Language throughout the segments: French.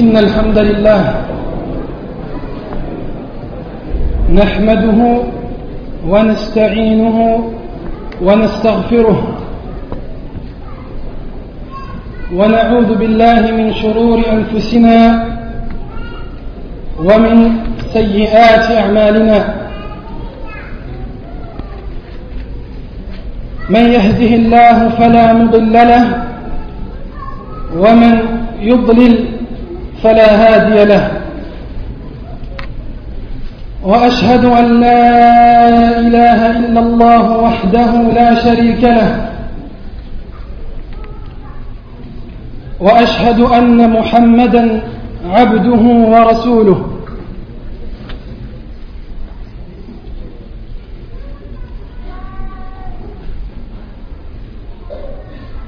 إن الحمد لله نحمده ونستعينه ونستغفره ونعوذ بالله من شرور أنفسنا ومن سيئات أعمالنا. من يهده الله فلا مضل له ومن يضلل فلا هادي له. وأشهد أن لا إله إلا الله وحده لا شريك له. وأشهد أن محمدا عبده ورسوله.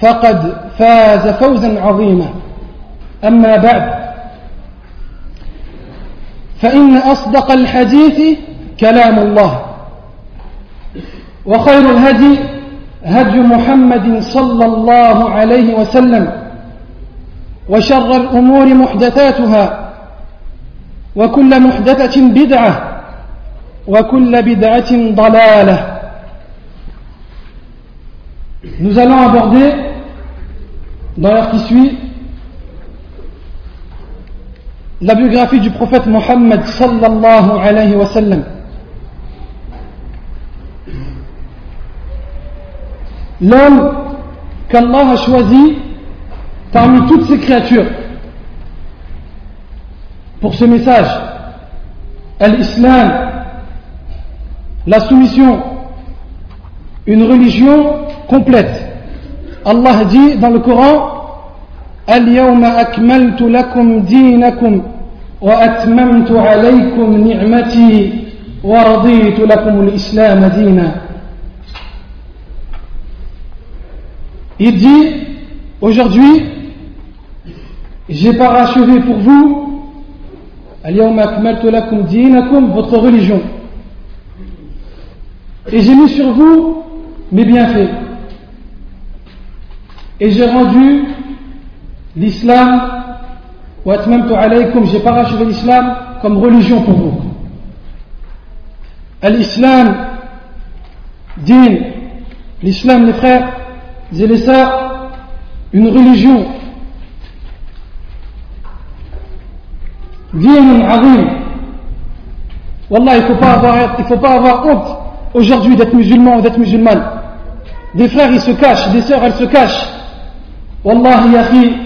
فقد فاز فوزا عظيما. أما بعد فإن أصدق الحديث كلام الله وخير الهدي هدي محمد صلى الله عليه وسلم وشر الأمور محدثاتها وكل محدثة بدعة وكل بدعة ضلالة. Nous allons aborder dans l'heure qui suit la biographie du prophète Mohammed sallallahu alayhi wa sallam. L'homme qu'Allah a choisi parmi toutes ses créatures pour ce message, l'islam, la soumission, une religion complète. Allah dit dans le Coran اليوم أكملت لكم دينكم وأتممت عليكم نعمتي ورضيت لكم الإسلام دينا Il dit aujourd'hui j'ai parachevé pour vous اليوم أكملت لكم دينكم votre religion et j'ai mis sur vous mes bienfaits et j'ai rendu l'islam j'ai parachevé l'islam comme religion pour vous l'islam din l'islam les frères et les sœurs une religion din azim Wallah, il ne faut, pas avoir, il faut pas avoir honte aujourd'hui d'être musulman ou d'être musulmane. Des frères, ils se cachent, des sœurs, elles se cachent. Wallahi, yahi,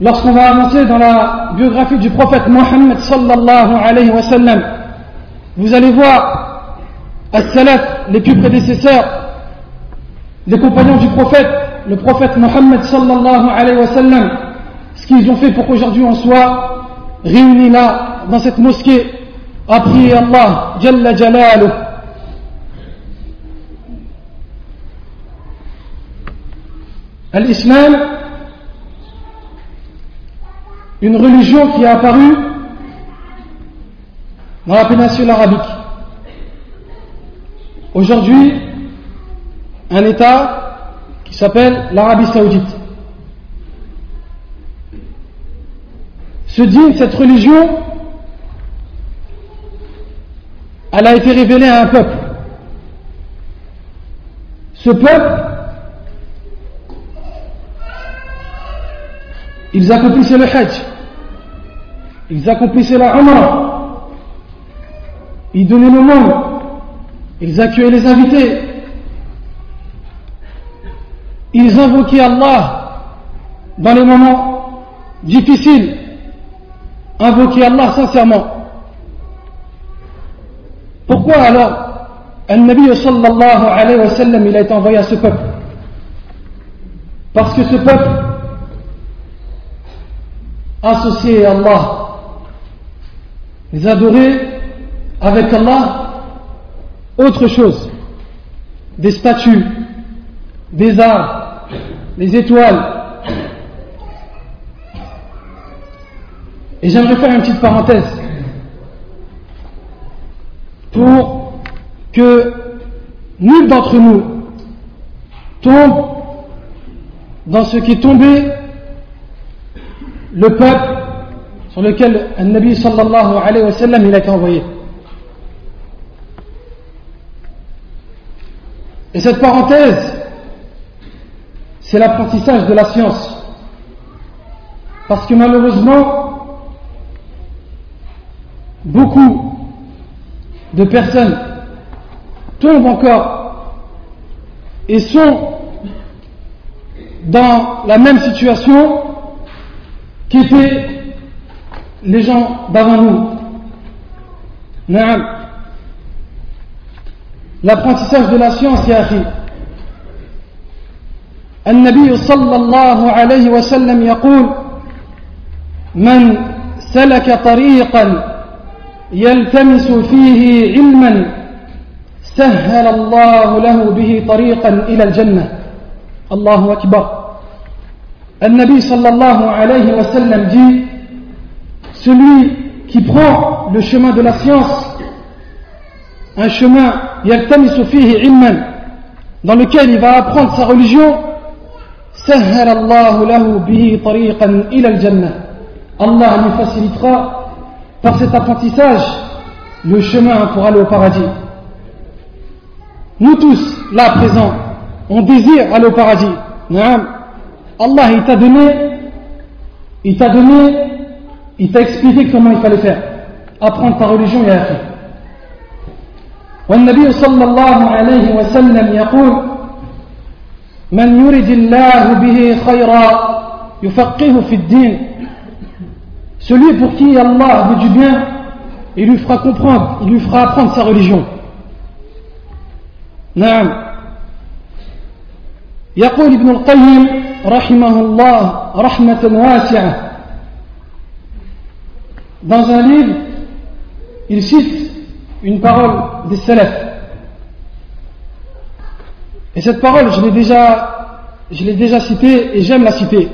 lorsqu'on va avancer dans la biographie du prophète Mohammed sallallahu alayhi wa sallam, vous allez voir as-salaf, les plus prédécesseurs, les compagnons du prophète, le prophète Mohammed sallallahu alayhi wa sallam, ce qu'ils ont fait pour qu'aujourd'hui on soit réunis là, dans cette mosquée, à prier Allah, Jalla Jalaluh. L'islam, une religion qui est apparue dans la péninsule arabique. Aujourd'hui, un État qui s'appelle l'Arabie saoudite. Ce digne, cette religion, elle a été révélée à un peuple. Ce peuple, ils accomplissaient le Hajj. ils accomplissaient la Umrah, ils donnaient le monde, ils accueillaient les invités, ils invoquaient Allah dans les moments difficiles, invoquaient Allah sincèrement. Pourquoi alors un Nabi sallallahu alayhi wa sallam il a été envoyé à ce peuple? Parce que ce peuple associé à Allah. Les adorer avec Allah autre chose, des statues, des arbres, les étoiles. Et j'aimerais faire une petite parenthèse. Pour que nul d'entre nous tombe dans ce qui est tombé le peuple sur lequel un Nabi sallallahu alayhi wa sallam il a été envoyé. Et cette parenthèse, c'est l'apprentissage de la science. Parce que malheureusement, beaucoup de personnes tombent encore et sont dans la même situation qu'étaient les gens d'avant nous. L'apprentissage de la science, أخي النبي صلى الله عليه وسلم يقول من سلك طريقا يلتمس فيه علما سهل الله له به طريقا إلى الجنة الله Un Nabi sallallahu alayhi wa sallam dit Celui qui prend le chemin de la science, un chemin dans lequel il va apprendre sa religion, Allah lui facilitera par cet apprentissage le chemin pour aller au paradis. Nous tous, là à présent, on désire aller au paradis. Allah il t'a donné, il t'a donné il t'a expliqué comment il fallait faire. Apprendre ta religion يا أخي. والنبي صلى الله عليه وسلم يقول من يرد الله به خيرا يفقهه في الدين Celui pour qui Allah veut du bien, il lui fera comprendre, il lui fera apprendre sa religion. نعم يقول ابن القيم رحمه الله رحمة واسعة dans un livre, il cite une parole des salafs. Et cette parole, je l'ai déjà, je l'ai déjà citée et j'aime la citer.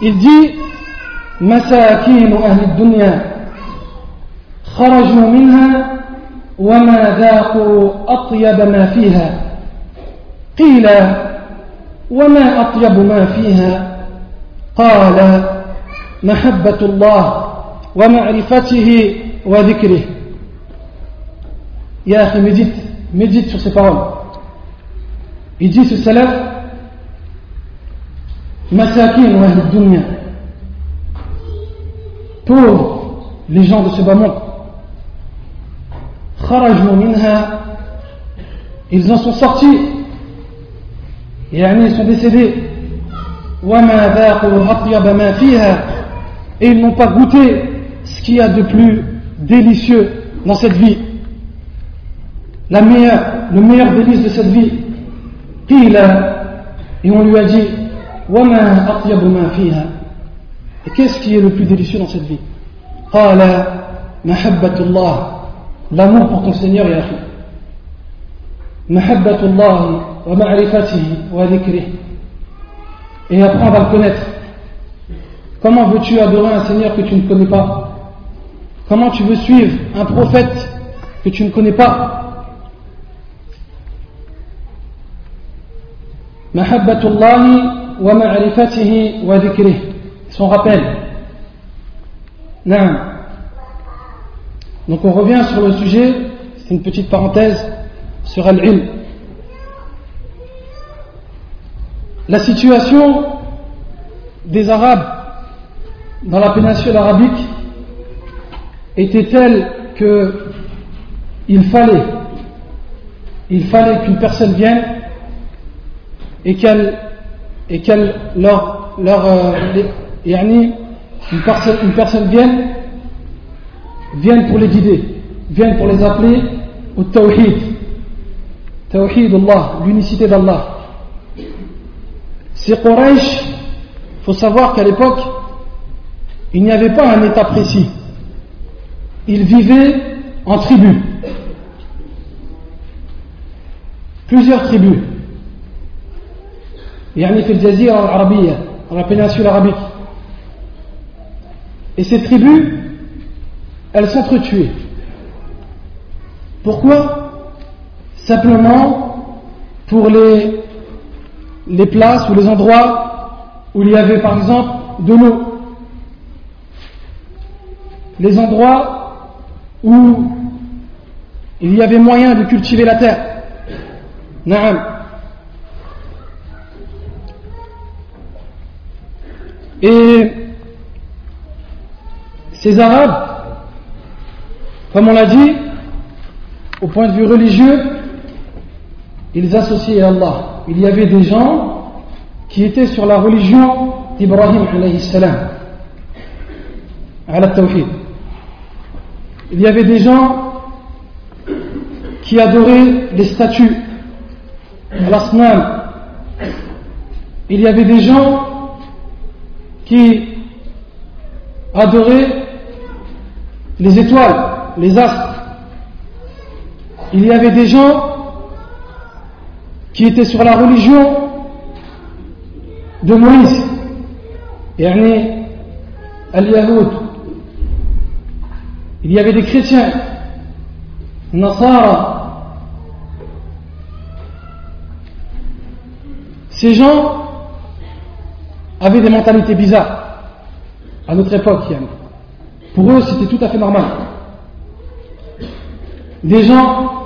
Il dit مساكين أهل الدنيا خرجوا منها وما ذاقوا أطيب ما فيها قيل وما أطيب ما فيها؟ قال محبة الله ومعرفته وذكره. يا أخي مجد مجد في صفاول يجي السلام مساكين وأهل الدنيا. Pour les gens de ce bas خرجوا منها. Ils en sont Et ils sont décédés et ils n'ont pas goûté ce qu'il y a de plus délicieux dans cette vie. La meilleure, le meilleur délice de cette vie. Et on lui a dit et qu'est-ce qui est le plus délicieux dans cette vie? l'amour pour ton Seigneur et ya et apprendre à le connaître comment veux-tu adorer un Seigneur que tu ne connais pas? Comment tu veux suivre un prophète que tu ne connais pas? Mahabbatullahi wa ma'rifatihi wa dhikrih. Son rappel. Non. Donc on revient sur le sujet, c'est une petite parenthèse sur Al-Ilm. La situation des Arabes dans la péninsule arabique était telle que il fallait, il fallait qu'une personne vienne et qu'elle et qu'elle leur, leur euh, une, personne, une personne vienne, vienne pour les guider, vienne pour les appeler au tawhid, tawhid Allah, l'unicité d'Allah. Ces Quraysh, il faut savoir qu'à l'époque, il n'y avait pas un état précis. Ils vivaient en tribus. Plusieurs tribus. يعني في الجزيرة العربية dans la péninsule arabique et ces tribus elles s'entretuaient pourquoi Simplement pour les les places ou les endroits où il y avait par exemple de l'eau les endroits où il y avait moyen de cultiver la terre Naam. Et ces Arabes, comme on l'a dit, au point de vue religieux, ils associaient à Allah. Il y avait des gens qui étaient sur la religion d'Ibrahim alayhi salam, Il y avait des gens qui adoraient les statues, l'asnam. Il y avait des gens qui adoraient les étoiles, les astres. Il y avait des gens qui étaient sur la religion de Moïse, yani al-Yahoud. Il y avait des chrétiens, Nasara. Ces gens avaient des mentalités bizarres à notre époque. Pour eux, c'était tout à fait normal. Des gens,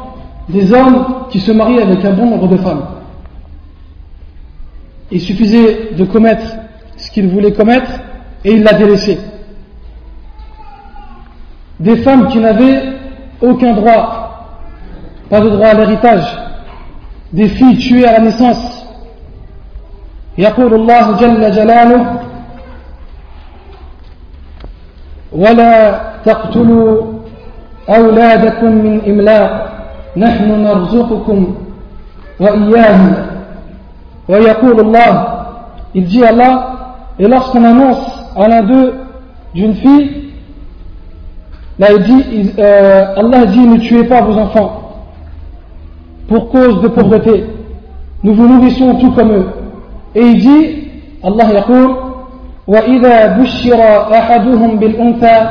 des hommes qui se mariaient avec un bon nombre de femmes. Il suffisait de commettre ce qu'ils voulaient commettre et ils la délaissaient. Des femmes qui n'avaient aucun droit, pas de droit à l'héritage, des filles tuées à la naissance, يقول الله جل جلاله ولا تقتلوا أولادكم من إملاق نحن نرزقكم وإياهم ويقول الله il dit Allah et lorsqu'on annonce à l'un d'eux d'une fille là il dit euh, Allah dit ne tuez pas vos enfants pour cause de pauvreté nous vous nourrissons tout comme eux Et il dit, Allah يقول وإذا بشر أحدهم بالأنثى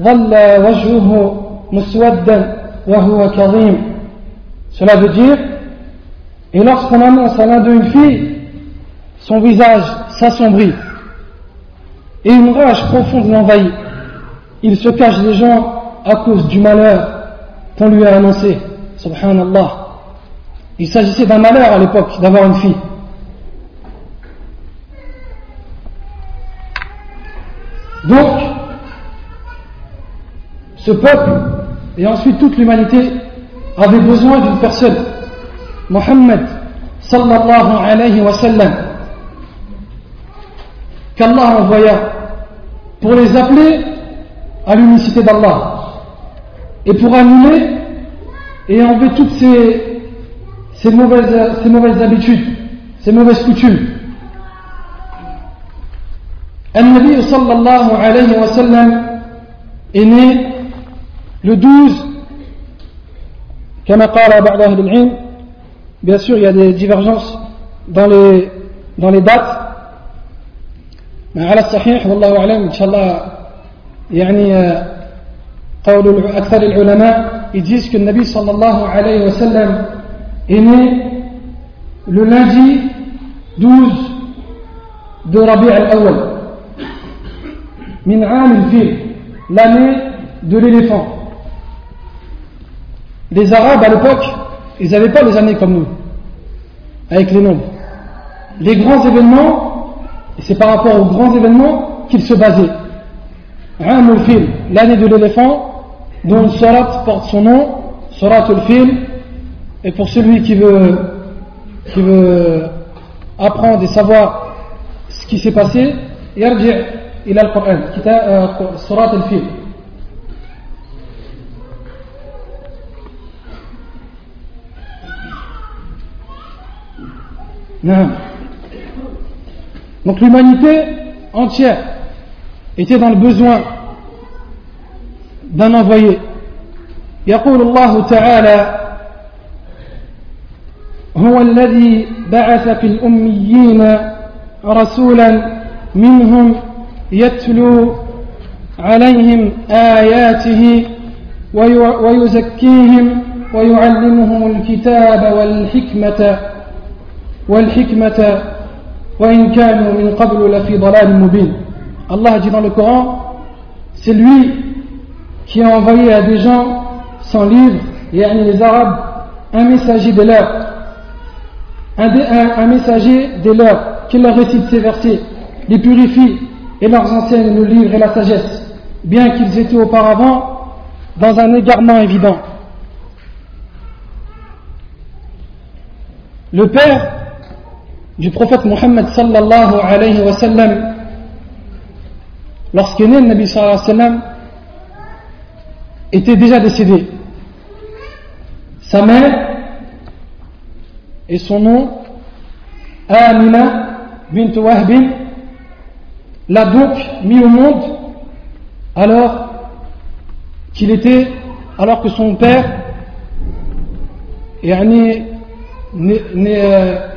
ظل وجهه مسودا وهو كظيم Cela veut dire, et lorsqu'on annonce à l'un d'eux une fille, son visage s'assombrit et une rage profonde l'envahit. Il se cache des gens à cause du malheur qu'on lui a annoncé. Subhanallah. Il s'agissait d'un malheur à l'époque d'avoir une fille. Donc, ce peuple et ensuite toute l'humanité avait besoin d'une personne, Mohammed sallallahu alayhi wa sallam, qu'Allah envoya pour les appeler à l'unicité d'Allah et pour annuler et enlever toutes ces, ces, mauvaises, ces mauvaises habitudes, ces mauvaises coutumes. النبي صلى الله عليه وسلم est né le 12 bien sûr il y a des divergences dans les dans les dates mais الصحيح والله أعلم إن شاء الله يعني قول أكثر العلماء ils disent que le Nabi صلى الله عليه وسلم est né le lundi 12 de Rabi' al-Awwal min fil, l'année de l'éléphant. les Arabes à l'époque, ils n'avaient pas les années comme nous, avec les nombres. Les grands événements, c'est par rapport aux grands événements qu'ils se basaient. Ramulfil, l'année de l'éléphant, dont le Surat porte son nom, Surat al-Fil, et pour celui qui veut, apprendre et savoir ce qui s'est passé, il a le Coran, Surat al-Fil. Non. Donc l'humanité entière était dans le besoin d'un envoyé. يقول الله تعالى هو الذي بعث في الأميين رسولا منهم يتلو عليهم آياته ويزكيهم ويعلمهم الكتاب والحكمة والحكمة وإن كانوا من قبل لفي ضلال مبين Allah dit dans le Coran c'est lui qui a envoyé à des gens sans livre et à les Arabes un messager de leur un, un, un messager des leurs qui leur récite ces versets les purifie et leur enseigne le livre et la sagesse bien qu'ils étaient auparavant dans un égarement évident le père du prophète Mohammed sallallahu alayhi wa sallam, lorsqu'il est né, le Nabi sallallahu alayhi wa sallam était déjà décédé. Sa mère et son nom, Amina bint Wahbin, l'a donc mis au monde alors qu'il était, alors que son père, et euh,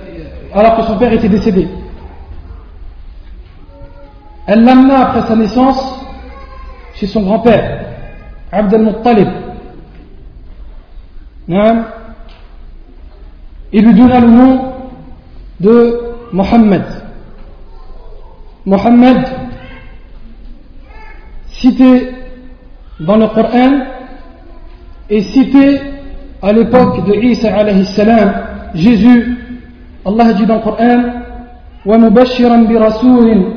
alors que son père était décédé. Elle l'amena après sa naissance chez son grand-père, Abd al-Muttalib. Il lui donna le nom de Mohammed. Mohammed, cité dans le Coran, et cité à l'époque de Isa alayhi salam, Jésus الله جيب القرآن ومبشرا برسول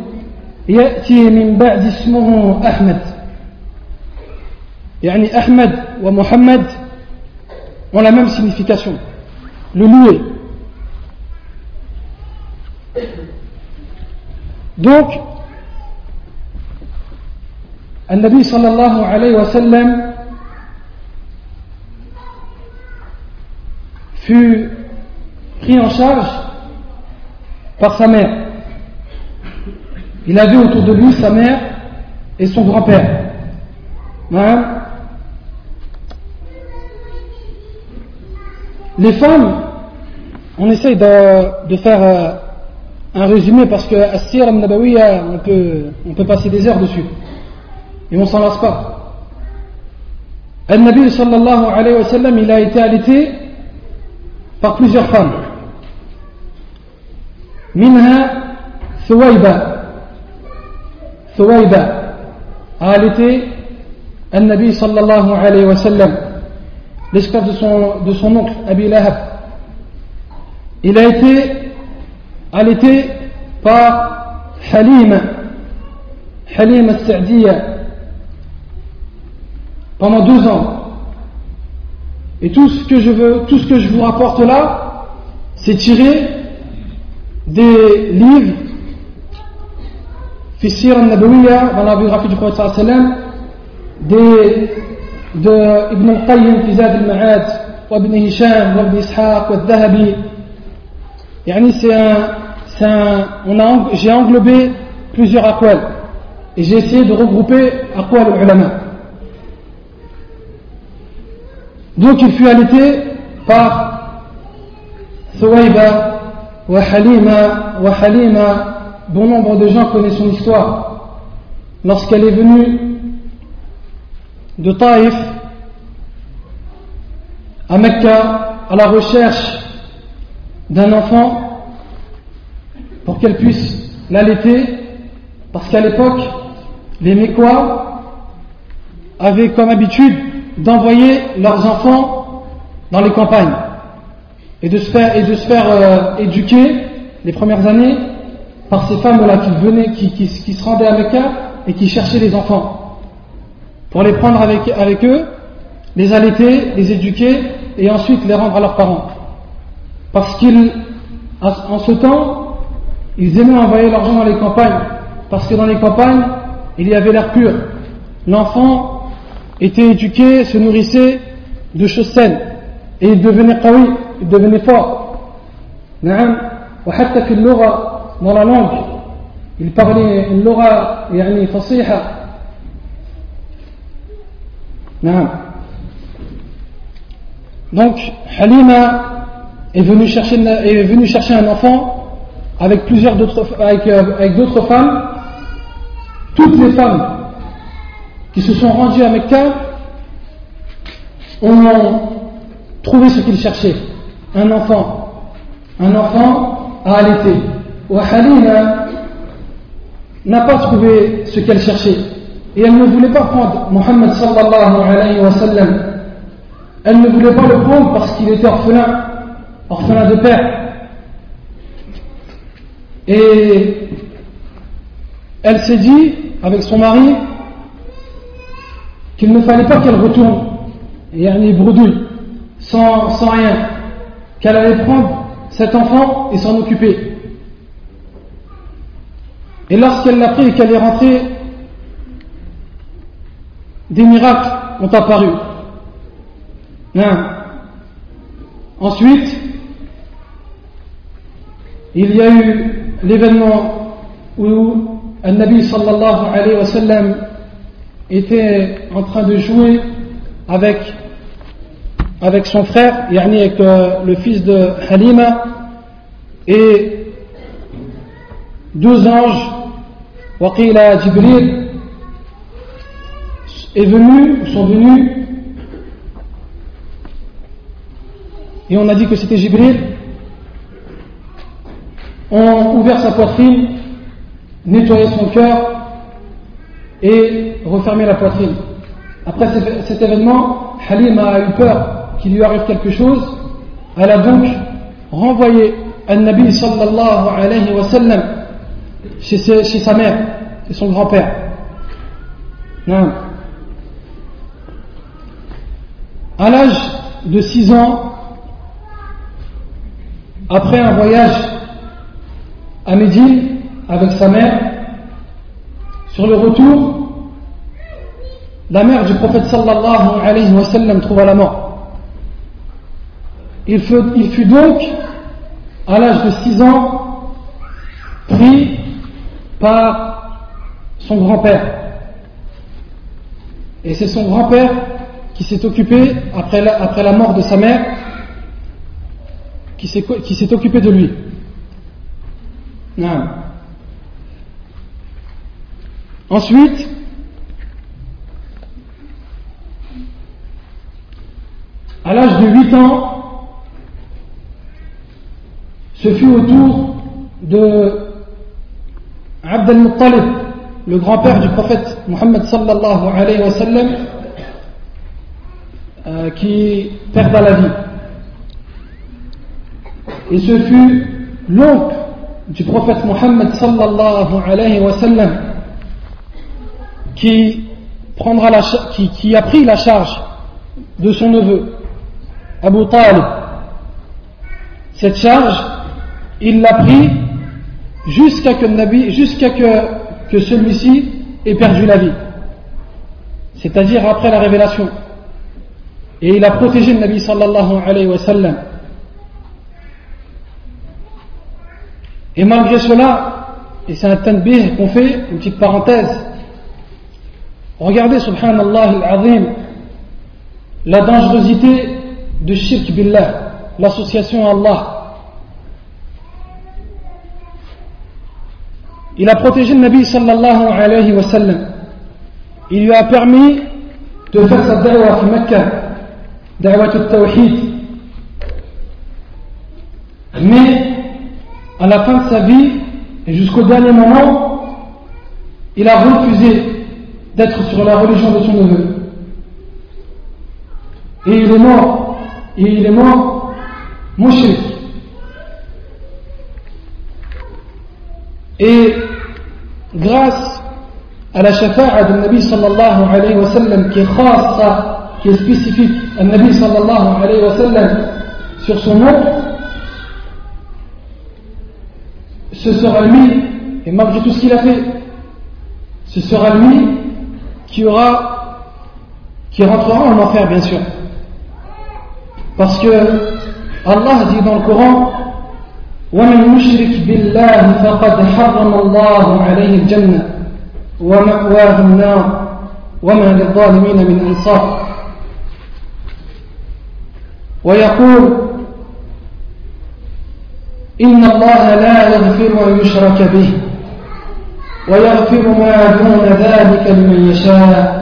يأتي من بعد اسمه أحمد يعني Ahmed ou Mohammed ont la même signification, le louer. Donc, Nabi sallallahu alayhi wa sallam fut pris en charge par sa mère. Il avait autour de lui sa mère et son grand-père. Hein? Les femmes, on essaye de, faire euh, un résumé parce que Assir al-Nabawiya, on peut, on peut passer des heures dessus. Et on s'en lasse pas. Al-Nabi sallallahu alayhi wa sallam, il a été allaité par plusieurs femmes. منها ثويبة ثويبة عالتي النبي صلى الله عليه وسلم l'esclave de son, de son oncle Abi Lahab il a été allaité par Halima Halima al-Sa'diya pendant deux ans et tout ce que je veux tout ce que je vous rapporte là c'est tiré des livres Fissir al-Nabawiya dans la biographie du prophète sallam des de Ibn al-Qayyim fi Zad al-Ma'ad Ibn Hisham Ibn Ishaq wa al-Dhahabi yani j'ai englobé plusieurs aqwal. Et j'ai essayé de regrouper aqwal al-ulama donc il fut allaité par Thuwayba Halima, Halima, bon nombre de gens connaissent son histoire. Lorsqu'elle est venue de Taïf à Mecca à la recherche d'un enfant pour qu'elle puisse l'allaiter, parce qu'à l'époque, les Mécois avaient comme habitude d'envoyer leurs enfants dans les campagnes et de se faire, et de se faire euh, éduquer les premières années par ces femmes-là qui venaient, qui, se rendaient à Mecca et qui cherchaient les enfants. pour les prendre avec, avec eux, les allaiter, les éduquer et ensuite les rendre à leurs parents. Parce qu'ils, en ce temps, ils aimaient envoyer l'argent dans les campagnes, parce que dans les campagnes, il y avait l'air pur. L'enfant était éduqué, se nourrissait de choses saines, et il devenait qawi, il devenait fort. وحتى في اللغة dans la langue il parlait une لغة يعني فصيحة نعم donc Halima est venue chercher, est venu chercher un enfant avec plusieurs d'autres avec, euh, avec d'autres femmes toutes les femmes qui se sont rendues à Mecca ont trouvé ce qu'ils cherchaient un enfant. Un enfant à allaiter. Halima n'a pas trouvé ce qu'elle cherchait. Et elle ne voulait pas prendre Mohammed sallallahu alayhi wa sallam. Elle ne voulait pas le prendre parce qu'il était orphelin. Orphelin de père. Et elle s'est dit avec son mari qu'il ne fallait pas qu'elle retourne. Et elle bredouille sans, sans rien qu'elle allait prendre cet enfant et s'en occuper et lorsqu'elle l'a pris et qu'elle est rentrée, des miracles ont apparu. Ensuite, il y a eu l'événement où un Nabi sallallahu alayhi wa sallam était en train de jouer avec, avec son frère, yani avec euh, le fils de Halima, et deux anges Waqila Jibril est venu, sont venus, et on a dit que c'était Jibril, ont ouvert sa poitrine, nettoyé son cœur et refermé la poitrine. Après cet événement, Halim a eu peur qu'il lui arrive quelque chose. Elle a donc renvoyé un Nabi sallallahu alayhi wa sallam chez, sa mère et son grand-père. À l'âge de 6 ans, après un voyage à Médine avec sa mère, sur le retour, la mère du prophète sallallahu alayhi wa sallam trouva la mort. Il fut, donc, à l'âge de 6 ans, pris par son grand-père. Et c'est son grand-père qui s'est occupé, après la, après la mort de sa mère, qui s'est occupé de lui. Ensuite, à l'âge de 8 ans, ce fut au tour de Abd al-Muttalib, le grand-père du prophète Muhammad sallallahu alayhi wa sallam, euh, qui perdra la vie. Et ce fut l'oncle du prophète Muhammad sallallahu alayhi wa sallam qui, qui a pris la charge de son neveu, Abu Talib. Cette charge, il l'a pris jusqu'à que, que, celui-ci ait perdu la vie. C'est-à-dire après la révélation. Et il a protégé le Nabi sallallahu alayhi wa sallam. Et malgré cela, et c'est un tanbih qu'on fait, une petite parenthèse, regardez subhanallah al-azim, la dangerosité de shirk billah, l'association à Allah. Il a protégé le Nabi sallallahu alayhi wa sallam. Il lui a permis de faire sa da'wah à Mecca, da'wah al-tawhid. Mais, à la fin de sa vie, et jusqu'au dernier moment, il a refusé d'être sur la religion de son neveu. Et il est mort, et il est mort, mouché. Et grâce à la shafa'a du Nabi sallallahu alayhi wa sallam qui est qui est spécifique à Nabi sallallahu alayhi wa sallam sur son nom, ce sera lui, et malgré tout ce qu'il a fait, ce sera lui qui aura, qui rentrera en enfer bien sûr. Parce que Allah dit dans le Coran, ومن يشرك بالله فقد حرم الله عليه الجنة ومأواه النار وما للظالمين من أنصار ويقول إن الله لا يغفر أن يشرك به ويغفر ما دون ذلك لمن يشاء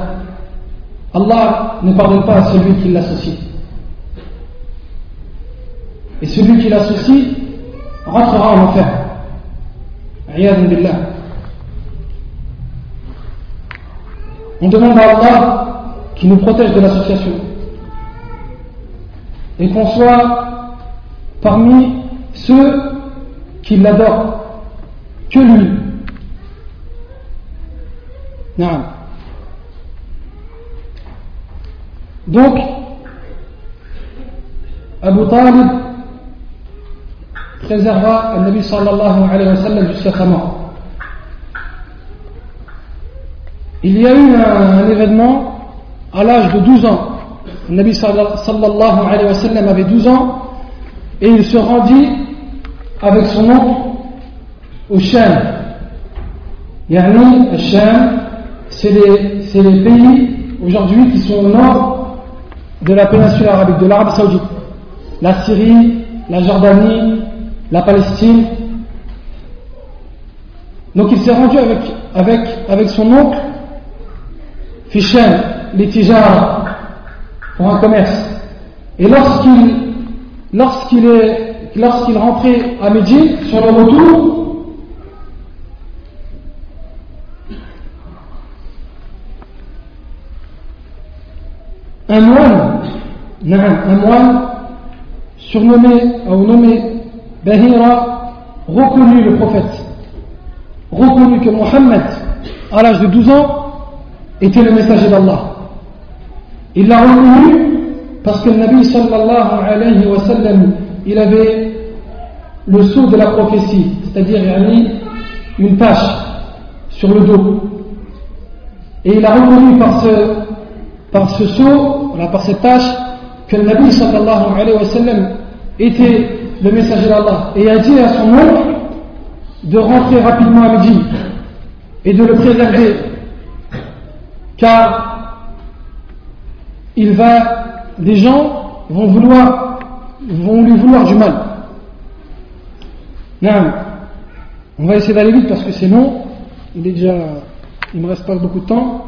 Allah ne pardonne pas à celui qui l'associe. Et celui qui l'associe rentrera en enfer. On demande à Allah qui nous protège de l'association et qu'on soit parmi ceux qui l'adorent que lui. Donc, Abu Talib préserva le Nabi sallallahu alayhi wa sallam jusqu'à sa mort. Il y a eu un, événement à l'âge de 12 ans. Le Nabi sallallahu alayhi wa sallam avait 12 ans et il se rendit avec son oncle au Sham. Yani, le Sham, c'est les, les pays aujourd'hui qui sont au nord de la péninsule arabique, de l'Arabie saoudite. La Syrie, la Jordanie, la Palestine. Donc il s'est rendu avec, avec, avec son oncle, Fichem, les Tijara, pour un commerce. Et lorsqu'il lorsqu'il est lorsqu'il rentrait à Médine, sur le retour, un moine, un moine surnommé ou nommé Bahira reconnut le prophète, reconnut que Mohammed, à l'âge de 12 ans, était le messager d'Allah. Il l'a reconnu parce que le Nabi sallallahu alayhi wa sallam, il avait le sceau de la prophétie, c'est-à-dire une tâche sur le dos. Et il a reconnu par ce, par ce sceau, par cette tâche, que le Nabi sallallahu alayhi wa sallam était le messager d'Allah et a dit à son oncle de rentrer rapidement à midi et de le préserver car il va, les gens vont vouloir, vont lui vouloir du mal. Non, on va essayer d'aller vite parce que c'est long. Il est déjà, il me reste pas beaucoup de temps.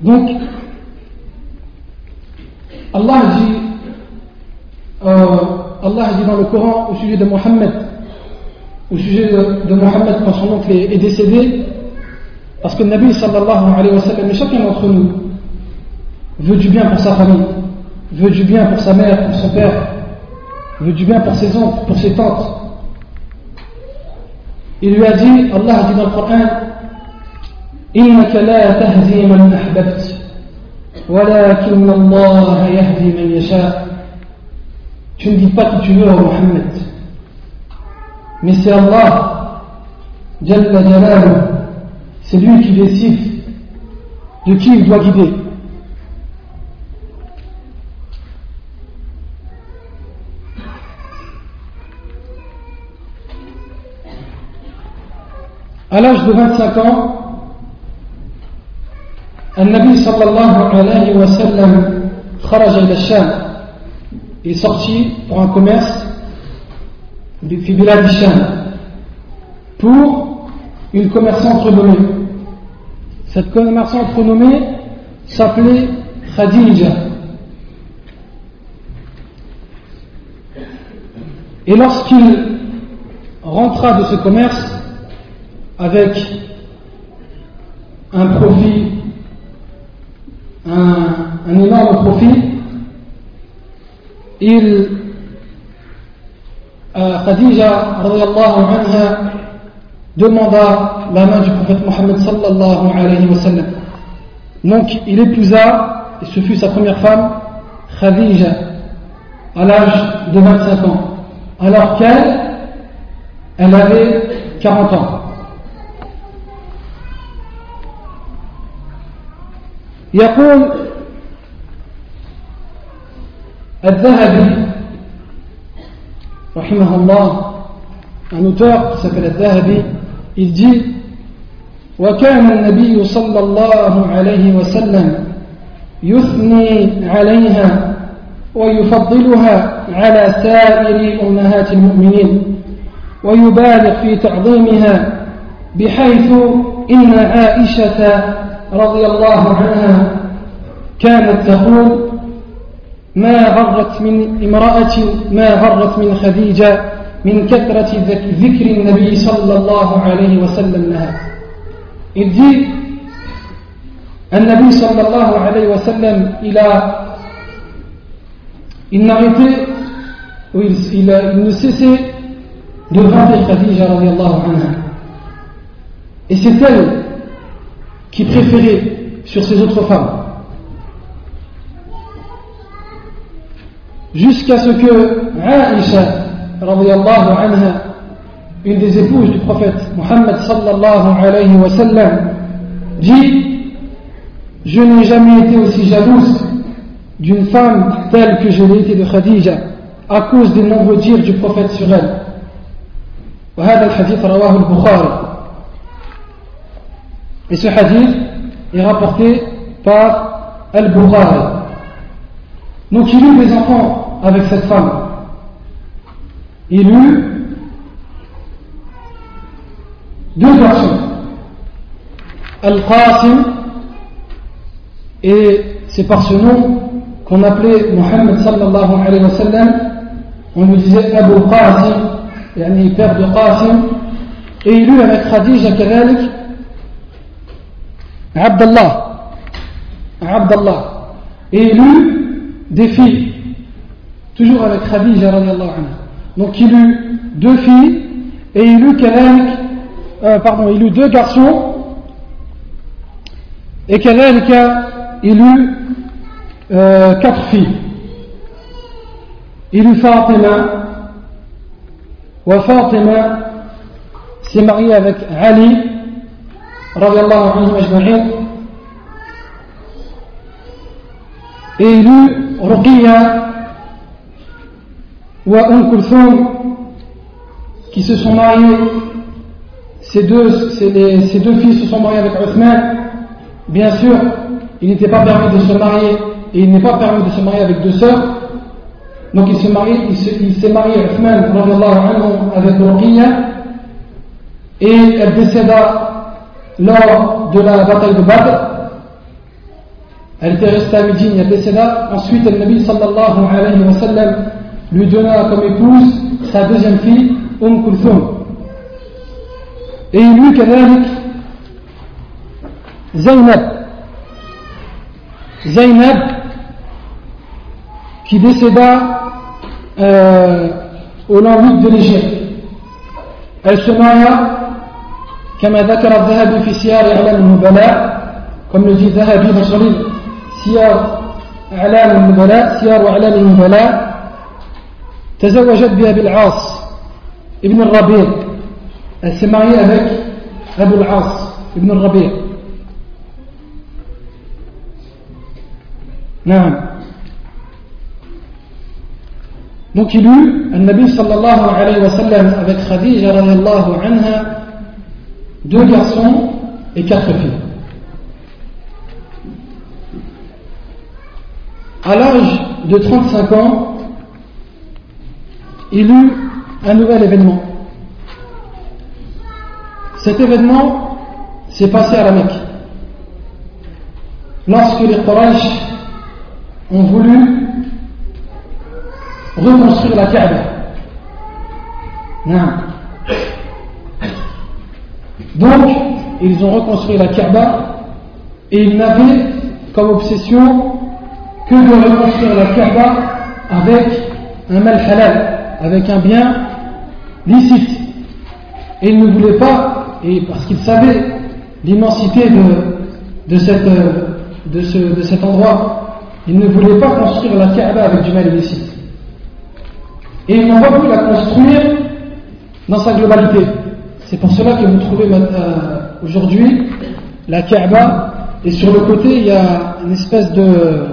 Donc, Allah dit euh, Allah dit dans le Coran au sujet de Mohammed, au sujet de, Mohammed quand son oncle est, décédé, parce que le Nabi sallallahu alayhi wa sallam, chacun d'entre nous, veut du bien pour sa famille, veut du bien pour sa mère, pour son père, veut du bien pour ses oncles, pour ses tantes. Il lui a dit, Allah dit dans le Coran, إنك لا تهدي من أحببت ولكن الله يهدي من يشاء tu ne dis pas que tu veux à Mohammed. Mais c'est Allah, c'est lui qui décide de qui il doit guider. À l'âge de 25 ans, un Nabi sallallahu alayhi wa sallam خرج إلى الشام est sorti pour un commerce du Bilal pour une commerçante renommée. Cette commerçante renommée s'appelait Khadija. Et lorsqu'il rentra de ce commerce avec un profit, un énorme profit, il, euh, Khadija anha, demanda la main du prophète Mohammed sallallahu alayhi wa sallam. Donc il épousa, et ce fut sa première femme, Khadija, à l'âge de 25 ans, alors qu'elle, elle avait 40 ans. يقول الذهبي رحمه الله un auteur qui s'appelle الذهبي il dit وكان النبي صلى الله عليه وسلم يثني عليها ويفضلها على سائر أمهات المؤمنين ويبالغ في تعظيمها بحيث إن عائشة رضي الله عنها كانت تقول ما غرت من امرأة ما غرت من خديجة من كثرة ذكر النبي صلى الله عليه وسلم لها إذ النبي صلى الله عليه وسلم إلى إن إلى إن de rappeler Khadija radiallahu anha. Et c'est elle qui préférait sur ses autres femmes. jusqu'à ce que Aïcha, anha, une des épouses du prophète Mohammed sallallahu alayhi wa sallam, dit Je n'ai jamais été aussi jalouse d'une femme telle que je l'ai été de Khadija, à cause des nombreux dires du prophète sur elle. Et ce hadith est rapporté par Al-Bukhari. Donc il est mes enfants, avec cette femme. Il eut deux garçons. Al-Qasim, et c'est par ce nom qu'on appelait Muhammad sallallahu alayhi wa sallam, on lui disait Abu Qasim, yani père de Qasim, et il eut avec Khadija Kadalik Abdallah. Abdallah. Et il eut des filles Toujours avec Khadija radiallahu anha. Donc il eut deux filles et il eut euh, pardon, il eut deux garçons et كذلك il eut euh, quatre filles. Il eut Fatima wa Fatima s'est marié avec Ali رضي الله عنهم أجمعين et il eut Ruqiyya ou Umm Kulthum qui se sont mariés ces deux, ces deux filles se sont mariées avec Uthman bien sûr il n'était pas permis de se marier et il n'est pas permis de se marier avec deux sœurs donc il s'est marié il s'est marié Uthman avec Ruqiyya et elle décéda lors de la bataille de Badr. Elle était restée à Médine, elle décéda. Ensuite, le Nabi sallallahu alayhi wa sallam lui donna comme épouse sa deuxième fille, Umm Kulthum. Et il eut كذلك Zainab. Zainab qui décéda euh, au l'an 8 de l'Égypte. Elle se maria كما ذكر الذهبي في سيار أعلام النبلاء comme le dit الذهبي dans son livre سيار أعلام النبلاء سيار أعلام النبلاء تزوجت بأبي العاص ابن الربيع elle s'est mariée avec Abu al-As ibn al-Rabi' نعم Donc il eut un Nabi sallallahu alayhi wa sallam avec Khadija radiallahu anha deux garçons et quatre filles. À l'âge de 35 ans, il eut un nouvel événement. Cet événement s'est passé à la Mecque. Lorsque les Quraysh ont voulu reconstruire la Kaaba. Donc, ils ont reconstruit la Kaaba et ils n'avaient comme obsession que de reconstruire la Kaaba avec un mal halal, avec un bien licite. Et ils ne voulaient pas et parce qu'il savait l'immensité de, de, cette, de, ce, de cet endroit, il ne voulait pas construire la Kaaba avec du mal illicite. Et il n'a pas pu la construire dans sa globalité. C'est pour cela que vous trouvez euh, aujourd'hui la Kaaba et sur le côté il y a une espèce de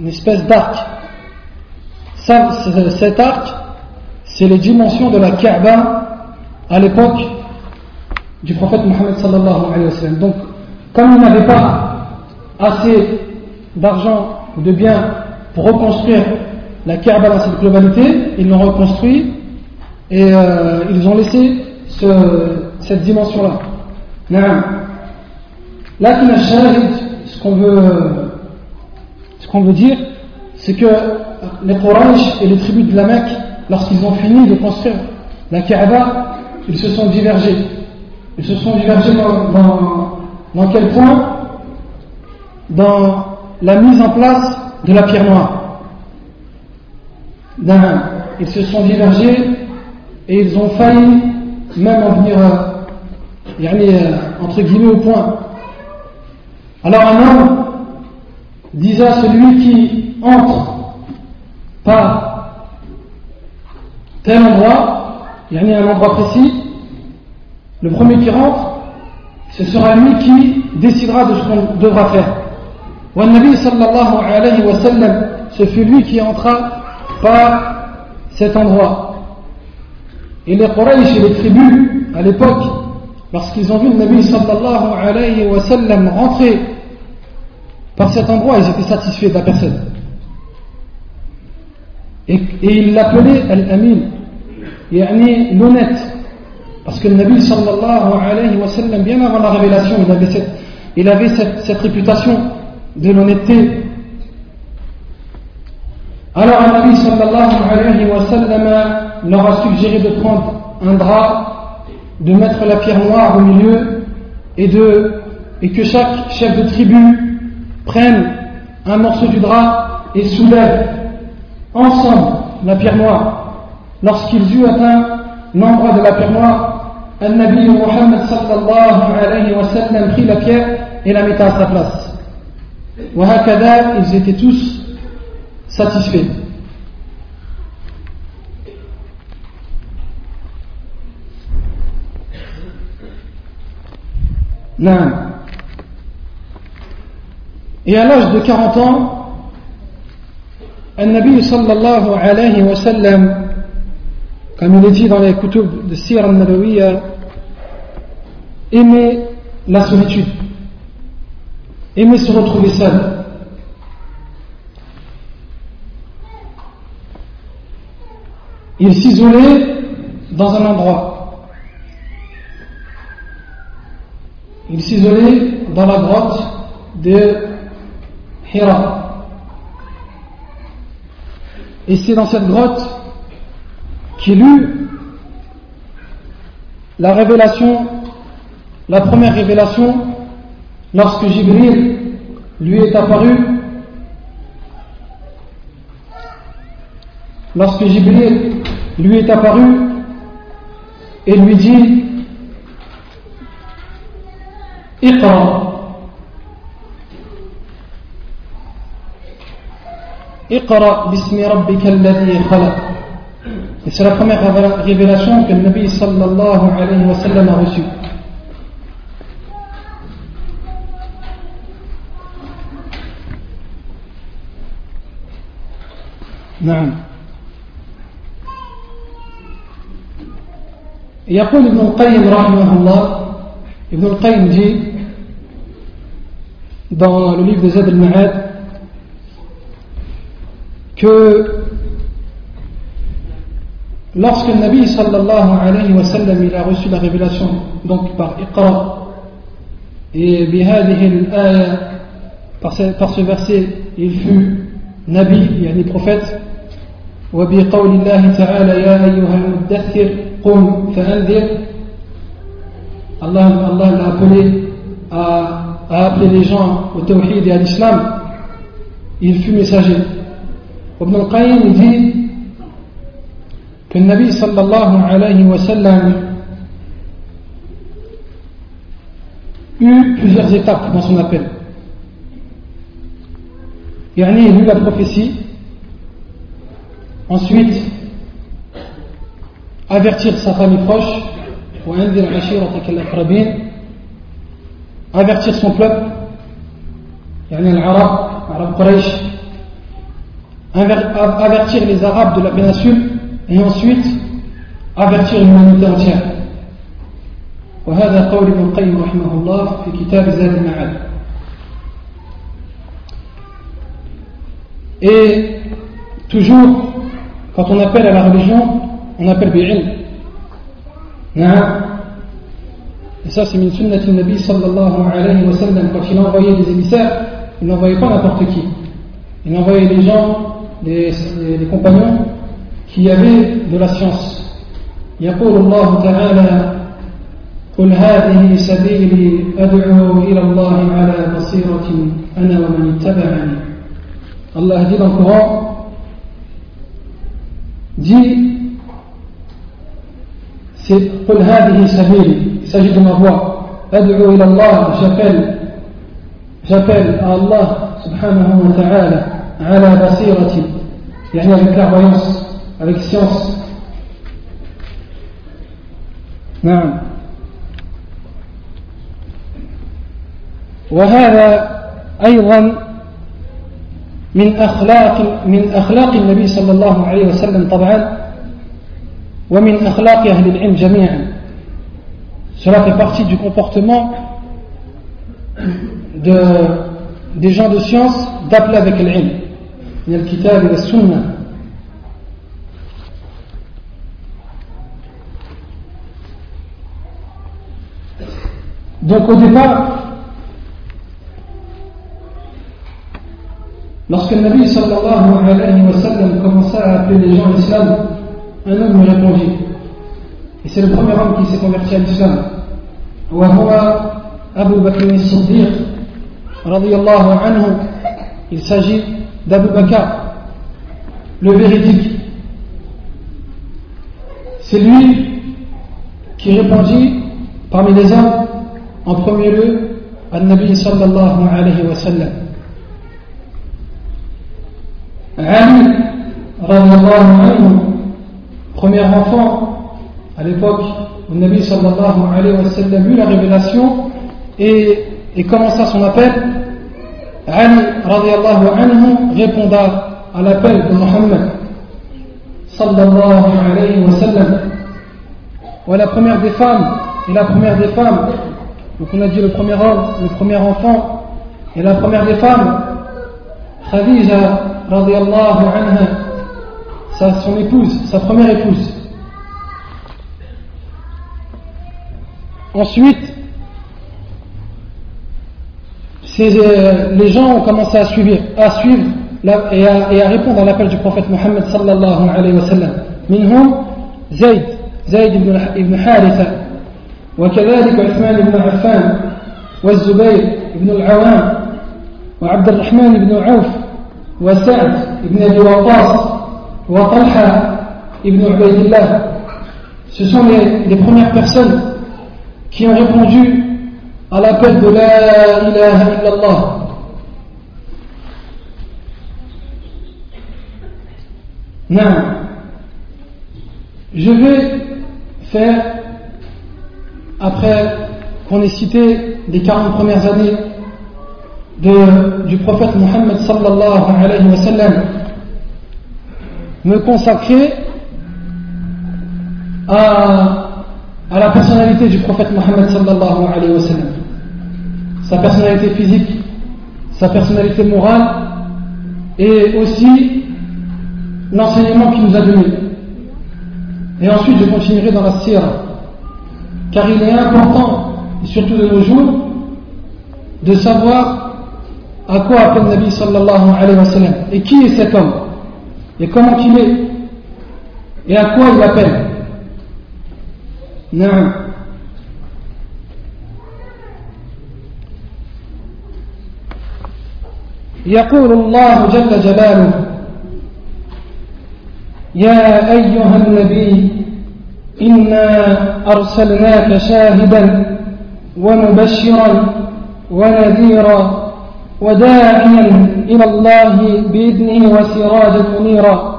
une espèce d'arc. Cet arc, c'est les dimensions de la Kaaba à l'époque du prophète Mohammed sallallahu alayhi wa sallam. Donc, comme il n'avait pas assez d'argent ou de biens pour reconstruire la Kaaba dans cette globalité, ils l'ont reconstruit et euh, ils ont laissé cette dimension-là. Là, ce qu'on veut ce qu'on veut dire, c'est que les Quraysh et les tribus de la Mecque, lorsqu'ils ont fini de construire la Kaaba, ils se sont divergés. Ils se sont divergés dans, quel point? Dans la mise en place de la pierre noire. Ils se sont divergés et ils ont failli même en venir, euh, entre guillemets, au point. Alors un homme disait à celui qui entre par tel endroit, il y a un endroit précis, le premier qui rentre, ce sera lui qui décidera de ce qu'on devra faire. Nabi sallallahu alayhi wa sallam, ce fut lui qui entra par cet endroit. Et les Quraysh et les tribus, à l'époque, lorsqu'ils ont vu le Nabi sallallahu alayhi wa sallam rentrer par cet endroit, ils étaient satisfaits de la personne. Et, ils l'appelaient Al-Amin, yani l'honnête. Parce que le Nabi sallallahu alayhi wa sallam, bien avant la révélation, il avait cette, il réputation de l'honnêteté. Alors, le Nabi sallallahu alayhi wa sallam leur a suggéré de prendre un drap, de mettre la pierre noire au milieu et, de, et que chaque chef de tribu prennent un morceau du drap et ensemble la pierre noire, lorsqu'ils eurent atteint l'endroit de la pierre noire, Al-Nabi Muhammad sallallahu alayhi wa sallam prit la pierre et la mit à sa place. Wahakada, ils étaient tous satisfaits. Non. Et à l'âge de 40 ans, Nabi sallallahu alayhi wa sallam, comme il est dit dans les kutub de Sir al-Nabawiya, aimait la solitude, aimait se retrouver seul. Il s'isolait dans un endroit. Il s'isolait dans la grotte de et c'est dans cette grotte qu'il eut la révélation, la première révélation, lorsque Jibril lui est apparu, lorsque Jibril lui est apparu et lui dit Iqra اقرأ باسم ربك الذي خلق Et c'est la première révélation que le Nabi sallallahu alayhi wa sallam a reçue. نعم يقول ابن القيم رحمه الله ابن القيم dit dans le livre de Zad al-Ma'ad que lorsque le Nabi sallallahu alayhi wa sallam il a reçu la révélation donc par Iqra et bihadihi al par ce, par ce verset il fut Nabi yani prophète وبقول الله تعالى يا أيها المدثر قم فأنذر Allah, Allah l'a appelé à, à appeler les gens au tawhid et à l'islam il fut messager Al-Qayyim dit que le Nabi sallallahu alayhi wa sallam eu plusieurs étapes dans son appel. Yani, il eut la prophétie, ensuite, avertir sa famille proche, avertir son peuple, yani l'Arab, Arab Quraysh, avertir les Arabes de la péninsule, et ensuite avertir l'humanité entière. وهذا قول ابن القيم رحمه الله في كتاب زاد المعاد Et toujours, quand on appelle à la religion, on appelle bi'ilm. Et ça, c'est min sunnat nabi sallallahu alayhi wa sallam. Quand il envoyait des émissaires, il n'envoyait pas n'importe qui. Il envoyait des gens, des, des compagnons qui avaient de la science. يقول الله تعالى قل هذه سبيلي أدعو إلى الله على بصيرة أنا ومن اتبعني Allah dit dans le Coran dit c'est قل هذه سبيلي il s'agit de ma voix أدعو إلى الله j'appelle j'appelle à Allah subhanahu wa ta'ala على بصيرة يعني avec clairvoyance avec science نعم وهذا أيضا من أخلاق من أخلاق النبي صلى الله عليه وسلم طبعا ومن أخلاق أهل العلم جميعا Cela fait partie du comportement de, des gens de science d'appeler avec l'ilm. Et la sunna. Donc au départ, lorsque le Nabi sallallahu alayhi wa sallam commença à appeler les gens à l'islam, un homme lui répondit. Et c'est le premier homme qui s'est converti à l'islam. Abu Bakr al-Siddiq, anhu. Il s'agit d'Abu Bakr, le véridique. C'est lui qui répondit parmi les hommes en premier lieu, Al-Nabi sallallahu alayhi wa sallam. Ali, anhu, premier enfant, à l'époque où Nabi sallallahu alayhi wa sallam eut la révélation et commença son appel, Ali radiallahu anhu réponda à l'appel de Muhammad sallallahu alayhi wa sallam. Ou la première des femmes, et la première des femmes donc on a dit le premier homme, le premier enfant, et la première des femmes, Khadija radiallahu anha, sa, son épouse, sa première épouse. Ensuite, euh, les gens ont commencé à suivre, à suivre et, à, et, à, répondre à l'appel du prophète Mohammed sallallahu alayhi wa sallam. Minhum, Zayd, Zayd ibn, ibn Haritha, وكذلك عثمان بن عفان والزبير بن العوام وعبد الرحمن بن عوف وسعد بن ابي وقاص وطلحه بن عبيد الله ce sont les, les premières personnes qui ont répondu à l'appel de la ilaha illallah. Non je vais faire après qu'on ait cité les 40 premières années du prophète Mohammed sallallahu alayhi wa sallam, me consacrer à, à la personnalité du prophète Mohammed sallallahu alayhi wa sallam, sa personnalité physique, sa personnalité morale et aussi l'enseignement qu'il nous a donné. Et ensuite, je continuerai dans la sirah car il est important, et surtout de nos jours, de savoir à quoi appelle Nabi sallallahu alayhi wa sallam et qui est cet homme et comment il est et à quoi il appelle. Non. يقول الله جل جلاله يا أيها النبي إنا أرسلناك شاهدا ومبشرا ونذيرا وداعيا إلى الله بإذنه وسراجا منيرا.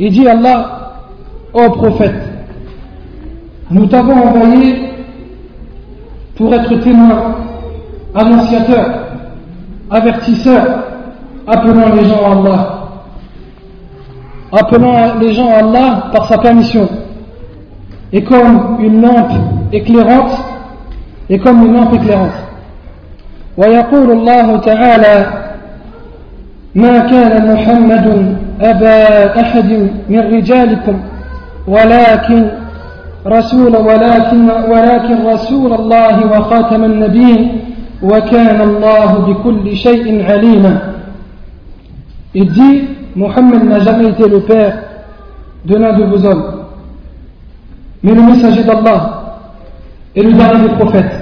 يجي الله au prophète nous t'avons envoyé pour être témoin annonciateur avertisseur appelant les gens à Allah appelant les gens à Allah par sa permission et comme une lampe éclairante et comme une lampe éclairante ويقول الله تعالى ما كان محمد أبا أحد من رجالكم ولكن رسول ولكن ولكن رسول الله وخاتم النبيين وكان الله بكل شيء عليما Il dit, Mohammed n'a jamais été le père de l'un de vos hommes, mais le messager d'Allah et le dernier des prophètes.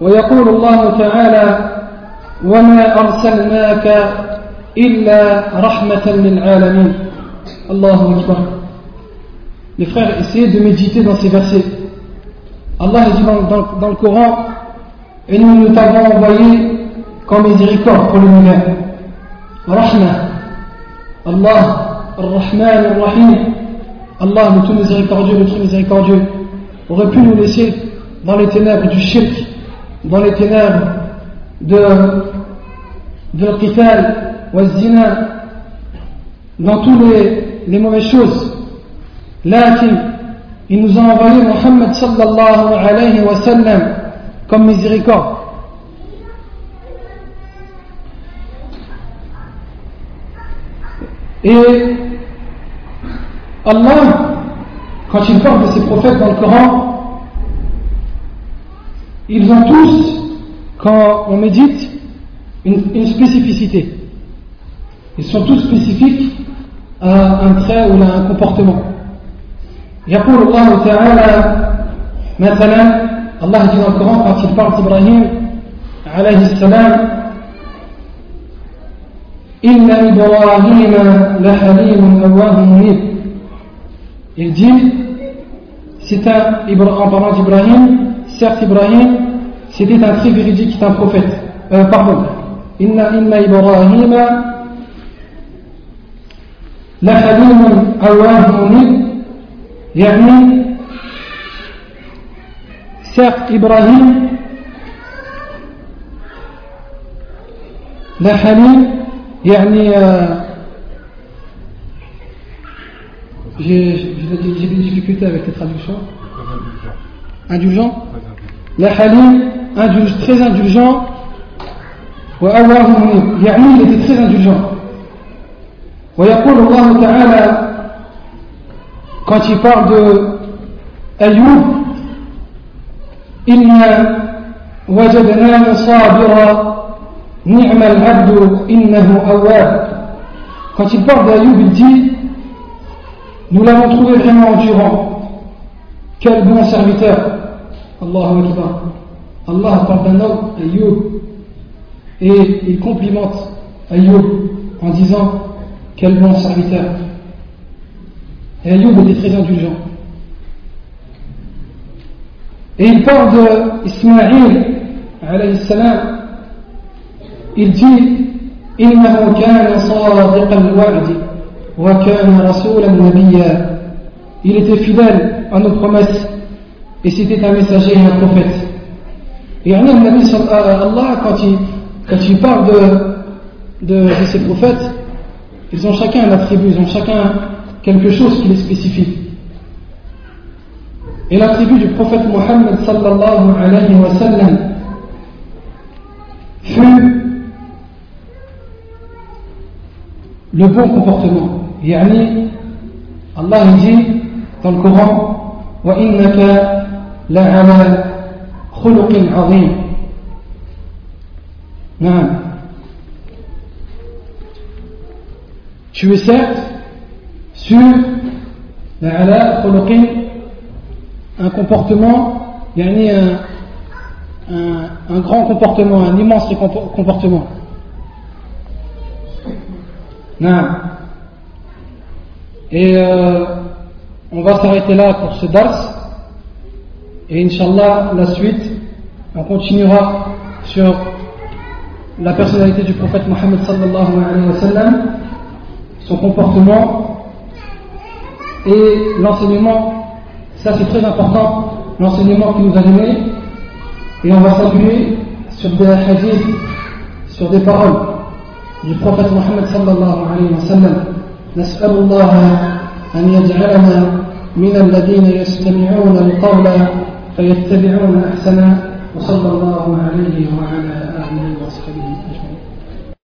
ويقول الله تعالى وما أرسلناك إلا رحمة للعالمين الله أكبر Les frères, essayez de méditer dans ces versets. Allah dit dans, dans, dans le Coran et nous nous t'avons envoyé comme miséricorde pour l'univers. Rahma. Allah, Ar-Rahman, Ar-Rahim. Allah, le tout miséricordieux, le tout miséricordieux, aurait pu nous laisser dans les ténèbres du shirk, dans les ténèbres de, de wa zina, dans toutes les, les mauvaises choses. Lakin, il nous a envoyé Muhammad sallallahu alayhi wa sallam comme miséricorde. Et Allah, quand il parle de ses prophètes dans le Coran, ils ont tous, quand on médite, une, une spécificité. Ils sont tous spécifiques à un trait ou à un comportement. يقول الله تعالى مثلا الله dit dans le Coran quand il parle d'Ibrahim alayhi salam إن إبراهيم لحليم أواه منيب Il dit, c'est un, en parlant d'Ibrahim, certes Ibrahim, c'était un très véridique, c'est un prophète. Euh, pardon. Inna inna Ibrahim لحليم أواه منيب يعني certes Ibrahim لحليم يعني j'ai des difficultés avec les traductions indulgent la halim très indulgent يعني il était très indulgent ويقول الله تعالى quand il parle de Ayoub إنا وجدناه صابرا نعم العبد إنه أواب quand il parle d'Ayoub il dit nous l'avons trouvé vraiment endurant quel bon serviteur Allahu Akbar Allah parle d'un homme Ayoub et il complimente Ayoub en disant quel bon serviteur et Ayoub était très indulgent et il parle d'Ismaïl alayhi salam il dit إنه كان صادق الوعد وكان رسولا نبيا il était fidèle à nos promesses et c'était un messager et un prophète et Allah quand il, quand il parle de, de, de ces prophètes ils ont chacun un attribut ils ont chacun quelque chose qui les spécifie et l'attribut du prophète Mohammed sallallahu alayhi wa sallam fut le bon comportement. Yani, Allah dit dans le Coran وَإِنَّكَ لَعَلَى خُلُقٍ عَظِيمٍ Non. Tu es certes sur لَعَلَى خُلُقٍ un comportement, un, un grand comportement, un immense comportement. Non. Et euh, on va s'arrêter là pour ce dars. Et Inch'Allah, la suite, on continuera sur la personnalité du prophète Mohammed sallallahu alayhi wa sallam, son comportement et l'enseignement. Ça c'est très important, l'enseignement qu'il nous a donné. Et on va s'appuyer sur des hadiths, sur des paroles du prophète Mohammed sallallahu alayhi wa sallam. نسأل الله أن يجعلنا من الذين يستمعون القول فيتبعون أحسنه وصلى الله عليه وعلى آله وصحبه أجمعين